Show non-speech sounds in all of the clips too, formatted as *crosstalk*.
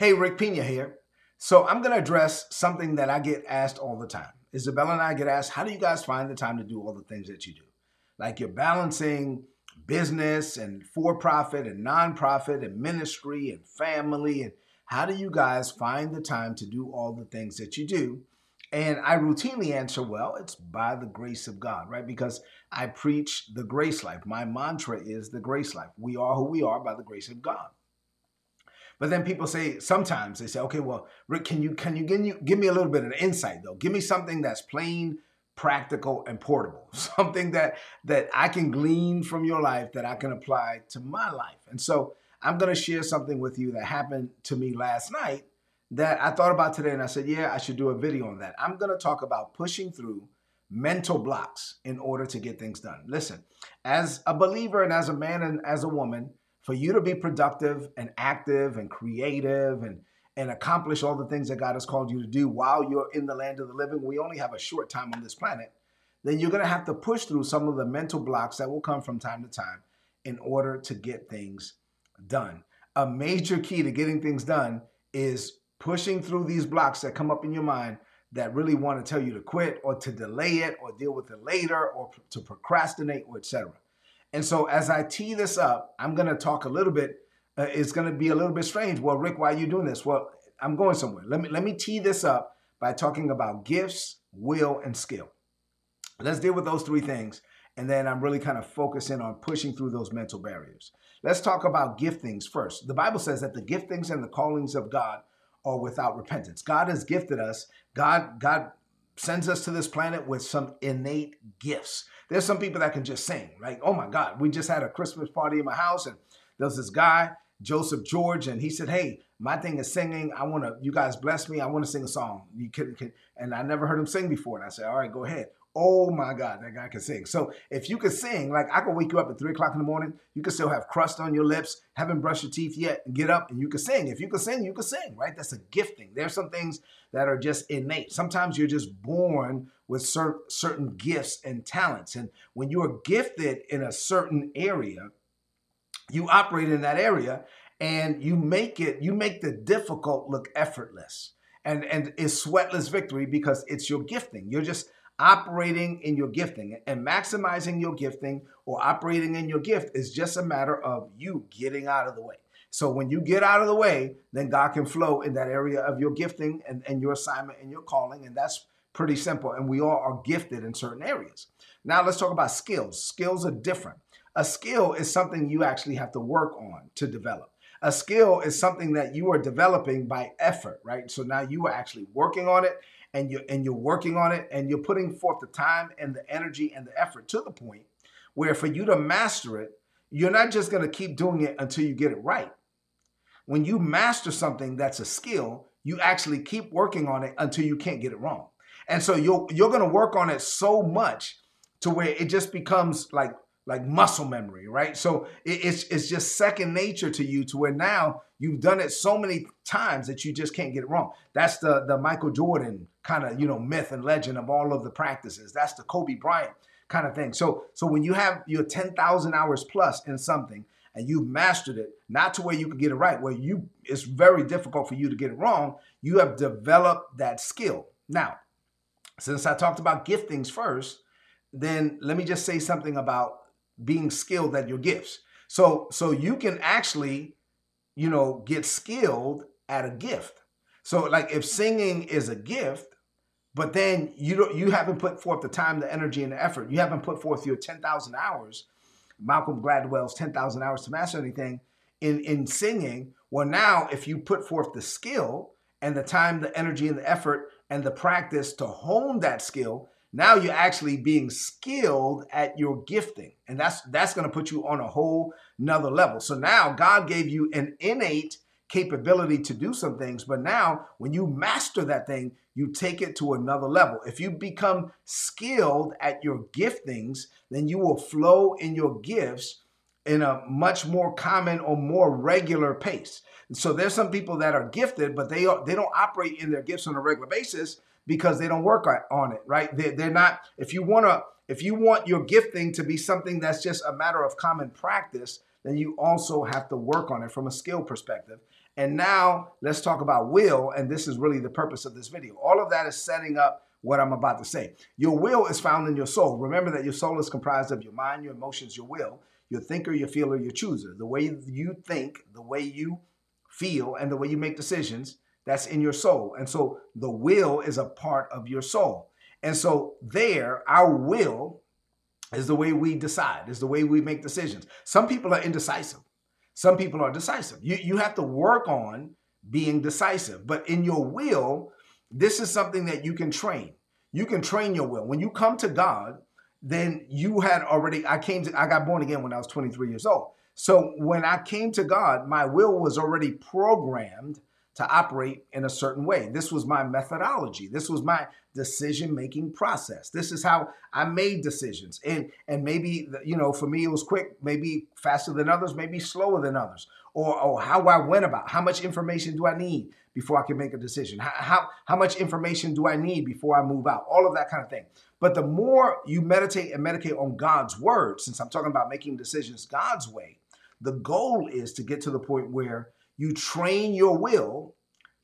Hey, Rick Pina here. So I'm going to address something that I get asked all the time. Isabella and I get asked, how do you guys find the time to do all the things that you do? Like you're balancing business and for profit and nonprofit and ministry and family. And how do you guys find the time to do all the things that you do? And I routinely answer, well, it's by the grace of God, right? Because I preach the grace life. My mantra is the grace life. We are who we are by the grace of God. But then people say sometimes they say, okay, well, Rick, can you can you give, you give me a little bit of insight though? Give me something that's plain, practical, and portable. *laughs* Something that that I can glean from your life that I can apply to my life. And so I'm gonna share something with you that happened to me last night that I thought about today and I said, yeah, I should do a video on that. I'm gonna talk about pushing through mental blocks in order to get things done. Listen, as a believer and as a man and as a woman, for you to be productive and active and creative and and accomplish all the things that God has called you to do while you're in the land of the living, we only have a short time on this planet, then you're going to have to push through some of the mental blocks that will come from time to time in order to get things done. A major key to getting things done is pushing through these blocks that come up in your mind that really want to tell you to quit or to delay it or deal with it later or to procrastinate or etc. And so as I tee this up, I'm going to talk a little bit. Uh, it's going to be a little bit strange. Well, Rick, why are you doing this? Well, I'm going somewhere. Let me let me tee this up by talking about gifts, will, and skill. Let's deal with those three things, and then I'm really kind of focusing on pushing through those mental barriers. Let's talk about giftings first. The Bible says that the giftings and the callings of God are without repentance. God has gifted us. God God sends us to this planet with some innate gifts. There's some people that can just sing. Like, oh my God, we just had a Christmas party in my house, and there's this guy, Joseph George, and he said, Hey, my thing is singing. I want to, you guys bless me. I want to sing a song. You can, can, and I never heard him sing before. And I said, All right, go ahead. Oh my God, that guy can sing. So if you can sing, like I can wake you up at three o'clock in the morning, you can still have crust on your lips, haven't brushed your teeth yet, and get up and you can sing. If you can sing, you can sing, right? That's a gifting. There's some things that are just innate. Sometimes you're just born with cer- certain gifts and talents. And when you are gifted in a certain area, you operate in that area and you make it, you make the difficult look effortless. And, and it's sweatless victory because it's your gifting. You're just operating in your gifting and maximizing your gifting or operating in your gift is just a matter of you getting out of the way. So when you get out of the way, then God can flow in that area of your gifting and, and your assignment and your calling. And that's pretty simple. And we all are gifted in certain areas. Now let's talk about skills. Skills are different. A skill is something you actually have to work on to develop. A skill is something that you are developing by effort, right? So now you are actually working on it and you're and you're working on it and you're putting forth the time and the energy and the effort to the point where for you to master it, you're not just going to keep doing it until you get it right. When you master something that's a skill, you actually keep working on it until you can't get it wrong. And so you're you're going to work on it so much to where it just becomes like like muscle memory, right? So it, it's it's just second nature to you to where now you've done it so many times that you just can't get it wrong. That's the the Michael Jordan kind of you know myth and legend of all of the practices. That's the Kobe Bryant kind of thing. So so when you have your ten thousand hours plus in something and you've mastered it, not to where you can get it right, where you it's very difficult for you to get it wrong. You have developed that skill. Now, since I talked about giftings first, then let me just say something about being skilled at your gifts. So so you can actually, you know, get skilled at a gift. So like if singing is a gift, but then you don't you haven't put forth the time, the energy, and the effort. You haven't put forth your 10,000 hours, Malcolm Gladwell's 10,000 hours to master anything in, in singing. Well, now if you put forth the skill and the time, the energy, and the effort and the practice to hone that skill, now you're actually being skilled at your gifting. And that's that's going to put you on a whole nother level. So now God gave you an innate capability to do some things, but now when you master that thing, you take it to another level. If you become skilled at your giftings, then you will flow in your gifts in a much more common or more regular pace. so there's some people that are gifted, but they are, they don't operate in their gifts on a regular basis because they don't work on it, right? They, they're not, if you want to, if you want your gifting to be something that's just a matter of common practice, then you also have to work on it from a skill perspective. And now let's talk about will. And this is really the purpose of this video. All of that is setting up what I'm about to say. Your will is found in your soul. Remember that your soul is comprised of your mind, your emotions, your will, your thinker, your feeler, your chooser. The way you think, the way you feel, and the way you make decisions, that's in your soul. And so the will is a part of your soul. And so there, our will is the way we decide, is the way we make decisions. Some people are indecisive. Some people are decisive. You, you have to work on being decisive. But in your will, this is something that you can train. You can train your will. When you come to God, then you had already, I came to, I got born again when I was 23 years old. So when I came to God, my will was already programmed to operate in a certain way. This was my methodology. This was my decision making process. This is how I made decisions. And and maybe you know, for me it was quick, maybe faster than others, maybe slower than others. Or or how I went about, how much information do I need before I can make a decision? How how, how much information do I need before I move out? All of that kind of thing. But the more you meditate and meditate on God's word, since I'm talking about making decisions God's way, the goal is to get to the point where you train your will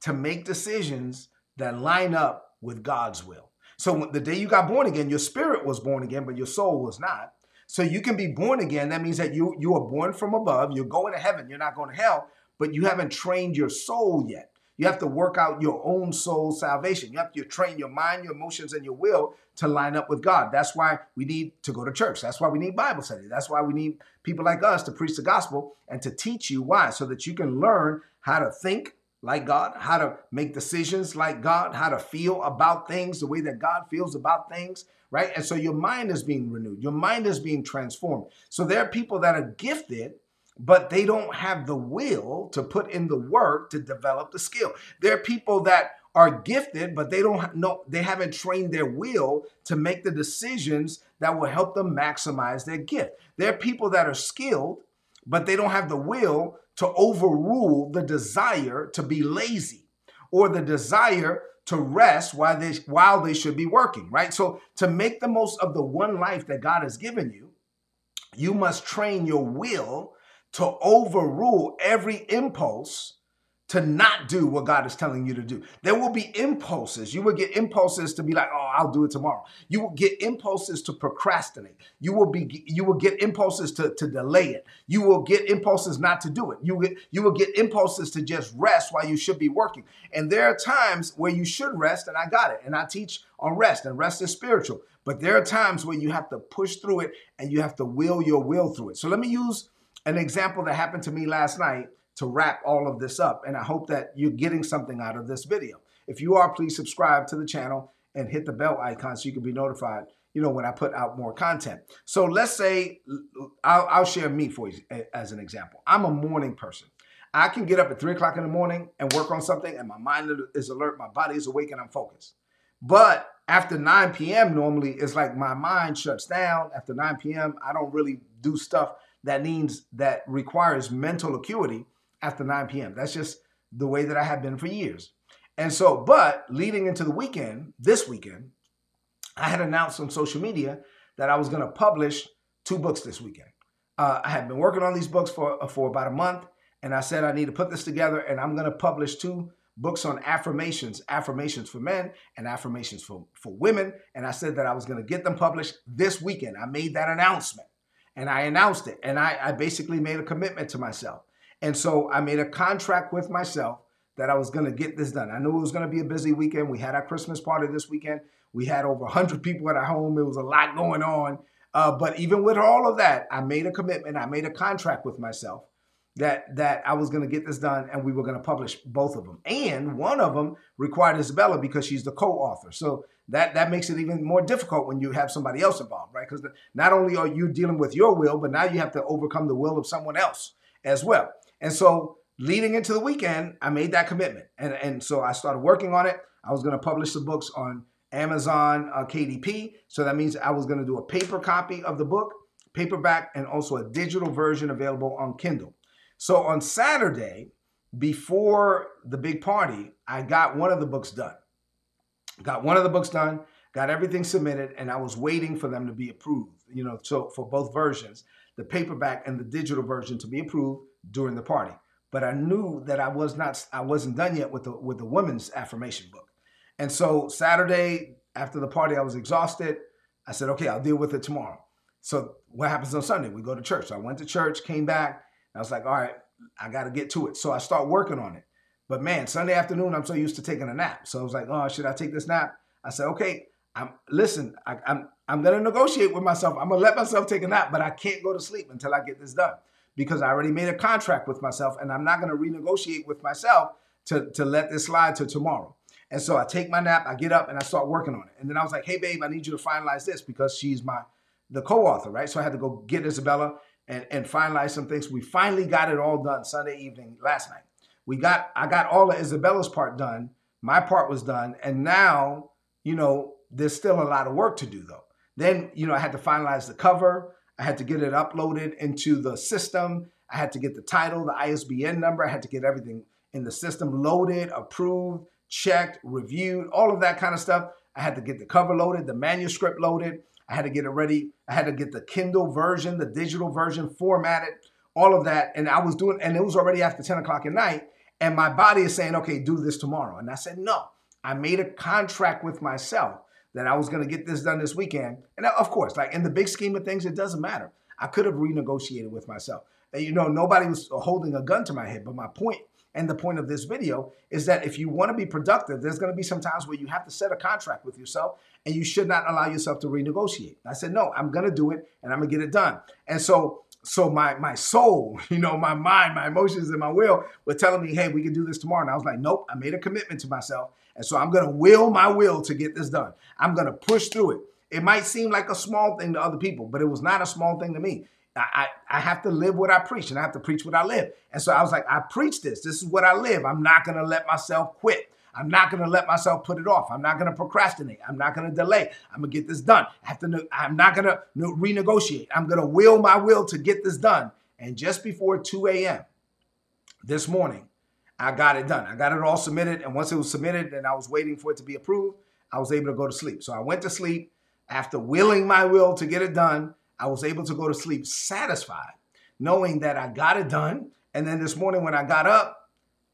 to make decisions that line up with God's will. So the day you got born again, your spirit was born again, but your soul was not. So you can be born again. That means that you you are born from above. You're going to heaven. You're not going to hell, but you haven't trained your soul yet. You have to work out your own soul salvation. You have to train your mind, your emotions, and your will to line up with God. That's why we need to go to church. That's why we need Bible study. That's why we need people like us to preach the gospel and to teach you why, so that you can learn how to think like God, how to make decisions like God, how to feel about things the way that God feels about things, right? And so your mind is being renewed, your mind is being transformed. So there are people that are gifted but they don't have the will to put in the work to develop the skill. There are people that are gifted, but they don't know they haven't trained their will to make the decisions that will help them maximize their gift. There are people that are skilled, but they don't have the will to overrule the desire to be lazy or the desire to rest while they while they should be working, right? So to make the most of the one life that God has given you, you must train your will to overrule every impulse to not do what God is telling you to do. There will be impulses. You will get impulses to be like, "Oh, I'll do it tomorrow." You will get impulses to procrastinate. You will be you will get impulses to, to delay it. You will get impulses not to do it. You get you will get impulses to just rest while you should be working. And there are times where you should rest and I got it. And I teach on rest and rest is spiritual. But there are times where you have to push through it and you have to will your will through it. So let me use an example that happened to me last night to wrap all of this up. And I hope that you're getting something out of this video. If you are, please subscribe to the channel and hit the bell icon so you can be notified, you know, when I put out more content. So let's say, I'll, I'll share me for you as an example. I'm a morning person. I can get up at three o'clock in the morning and work on something and my mind is alert, my body is awake and I'm focused. But after 9 p.m. normally it's like my mind shuts down. After 9 p.m. I don't really do stuff that needs that requires mental acuity after 9 p.m. That's just the way that I have been for years. And so, but leading into the weekend, this weekend, I had announced on social media that I was going to publish two books this weekend. Uh, I had been working on these books for uh, for about a month, and I said I need to put this together, and I'm going to publish two books on affirmations, affirmations for men and affirmations for, for women. And I said that I was going to get them published this weekend. I made that announcement and I announced it. And I, I basically made a commitment to myself. And so I made a contract with myself that I was going to get this done. I knew it was going to be a busy weekend. We had our Christmas party this weekend. We had over 100 people at our home. It was a lot going on. Uh, but even with all of that, I made a commitment. I made a contract with myself that that I was going to get this done and we were going to publish both of them. And one of them required Isabella because she's the co-author. So that that makes it even more difficult when you have somebody else involved, right? Because not only are you dealing with your will, but now you have to overcome the will of someone else as well. And so leading into the weekend, I made that commitment. And and so I started working on it. I was going to publish the books on Amazon uh, KDP. So that means I was going to do a paper copy of the book, paperback, and also a digital version available on Kindle. So on Saturday, before the big party, I got one of the books done. Got one of the books done, got everything submitted, and I was waiting for them to be approved, you know, so for both versions. the paperback and the digital version to be approved during the party. But I knew that I was not I wasn't done yet with the with the women's affirmation book. And so Saturday after the party, I was exhausted. I said, okay, I'll deal with it tomorrow. So what happens on Sunday? We go to church. So I went to church, came back, I was like, all right, I got to get to it. So I start working on it. But man, Sunday afternoon, I'm so used to taking a nap. So I was like, oh, should I take this nap? I said, okay, I'm listen, I, I'm I'm gonna negotiate with myself. I'm gonna let myself take a nap, but I can't go to sleep until I get this done because I already made a contract with myself, and I'm not gonna renegotiate with myself to to let this slide to tomorrow. And so I take my nap, I get up, and I start working on it. And then I was like, hey babe, I need you to finalize this because she's my the co-author, right? So I had to go get Isabella and, and finalize some things. We finally got it all done Sunday evening last night. We got I got all of Isabella's part done. My part was done, and now you know there's still a lot of work to do though. Then you know I had to finalize the cover. I had to get it uploaded into the system. I had to get the title, the ISBN number. I had to get everything in the system loaded, approved, checked, reviewed, all of that kind of stuff. I had to get the cover loaded, the manuscript loaded. I had to get it ready. I had to get the Kindle version, the digital version formatted, all of that. And I was doing, and it was already after 10 o'clock at night. And my body is saying, okay, do this tomorrow. And I said, no. I made a contract with myself that I was going to get this done this weekend. And of course, like in the big scheme of things, it doesn't matter. I could have renegotiated with myself. And, you know, nobody was holding a gun to my head. But my point and the point of this video is that if you want to be productive, there's going to be some times where you have to set a contract with yourself and you should not allow yourself to renegotiate. I said, no, I'm going to do it and I'm going to get it done. And so, so my, my soul, *laughs* you know, my mind, my emotions and my will were telling me, hey, we can do this tomorrow. And I was like, nope, I made a commitment to myself. And so I'm going to will my will to get this done. I'm going to push through it. It might seem like a small thing to other people, but it was not a small thing to me. I, I have to live what I preach and I have to preach what I live. And so I was like, I preach this. This is what I live. I'm not going to let myself quit. I'm not going to let myself put it off. I'm not going to procrastinate. I'm not going to delay. I'm going to get this done. I have to, I'm not going to renegotiate. I'm going to will my will to get this done. And just before 2 a.m. this morning, I got it done. I got it all submitted. And once it was submitted and I was waiting for it to be approved, I was able to go to sleep. So I went to sleep after willing my will to get it done. I was able to go to sleep satisfied, knowing that I got it done. And then this morning, when I got up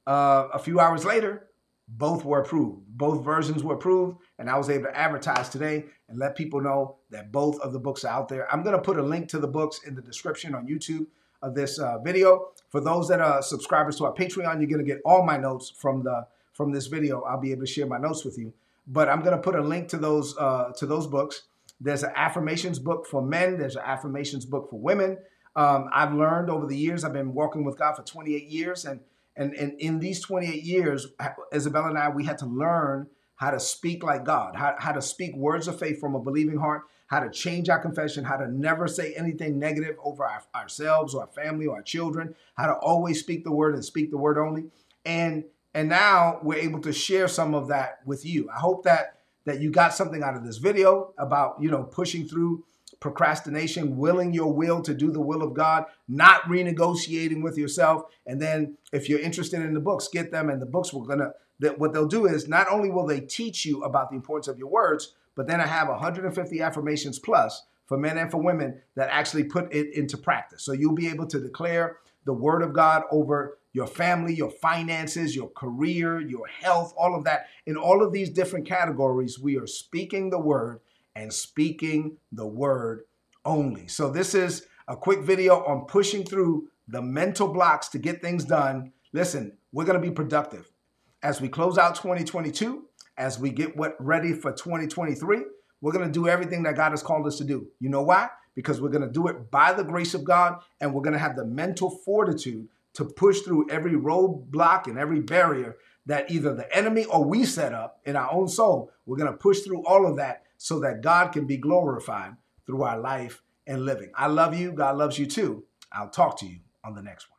uh, a few hours later, both were approved. Both versions were approved, and I was able to advertise today and let people know that both of the books are out there. I'm going to put a link to the books in the description on YouTube of this uh, video. For those that are subscribers to our Patreon, you're going to get all my notes from the from this video. I'll be able to share my notes with you. But I'm going to put a link to those uh, to those books. There's an affirmations book for men. There's an affirmations book for women. Um, I've learned over the years. I've been walking with God for 28 years, and and, and in these 28 years, Isabella and I, we had to learn how to speak like God, how, how to speak words of faith from a believing heart, how to change our confession, how to never say anything negative over our, ourselves or our family or our children, how to always speak the word and speak the word only. And and now we're able to share some of that with you. I hope that that you got something out of this video about, you know, pushing through procrastination, willing your will to do the will of God, not renegotiating with yourself. And then if you're interested in the books, get them. And the books will gonna that what they'll do is not only will they teach you about the importance of your words, but then I have 150 affirmations plus for men and for women that actually put it into practice. So you'll be able to declare the word of God over your family, your finances, your career, your health, all of that. In all of these different categories, we are speaking the word and speaking the word only. So, this is a quick video on pushing through the mental blocks to get things done. Listen, we're going to be productive as we close out 2022, as we get what ready for 2023. We're going to do everything that God has called us to do. You know why? Because we're going to do it by the grace of God and we're going to have the mental fortitude to push through every roadblock and every barrier that either the enemy or we set up in our own soul. We're going to push through all of that so that God can be glorified through our life and living. I love you. God loves you too. I'll talk to you on the next one.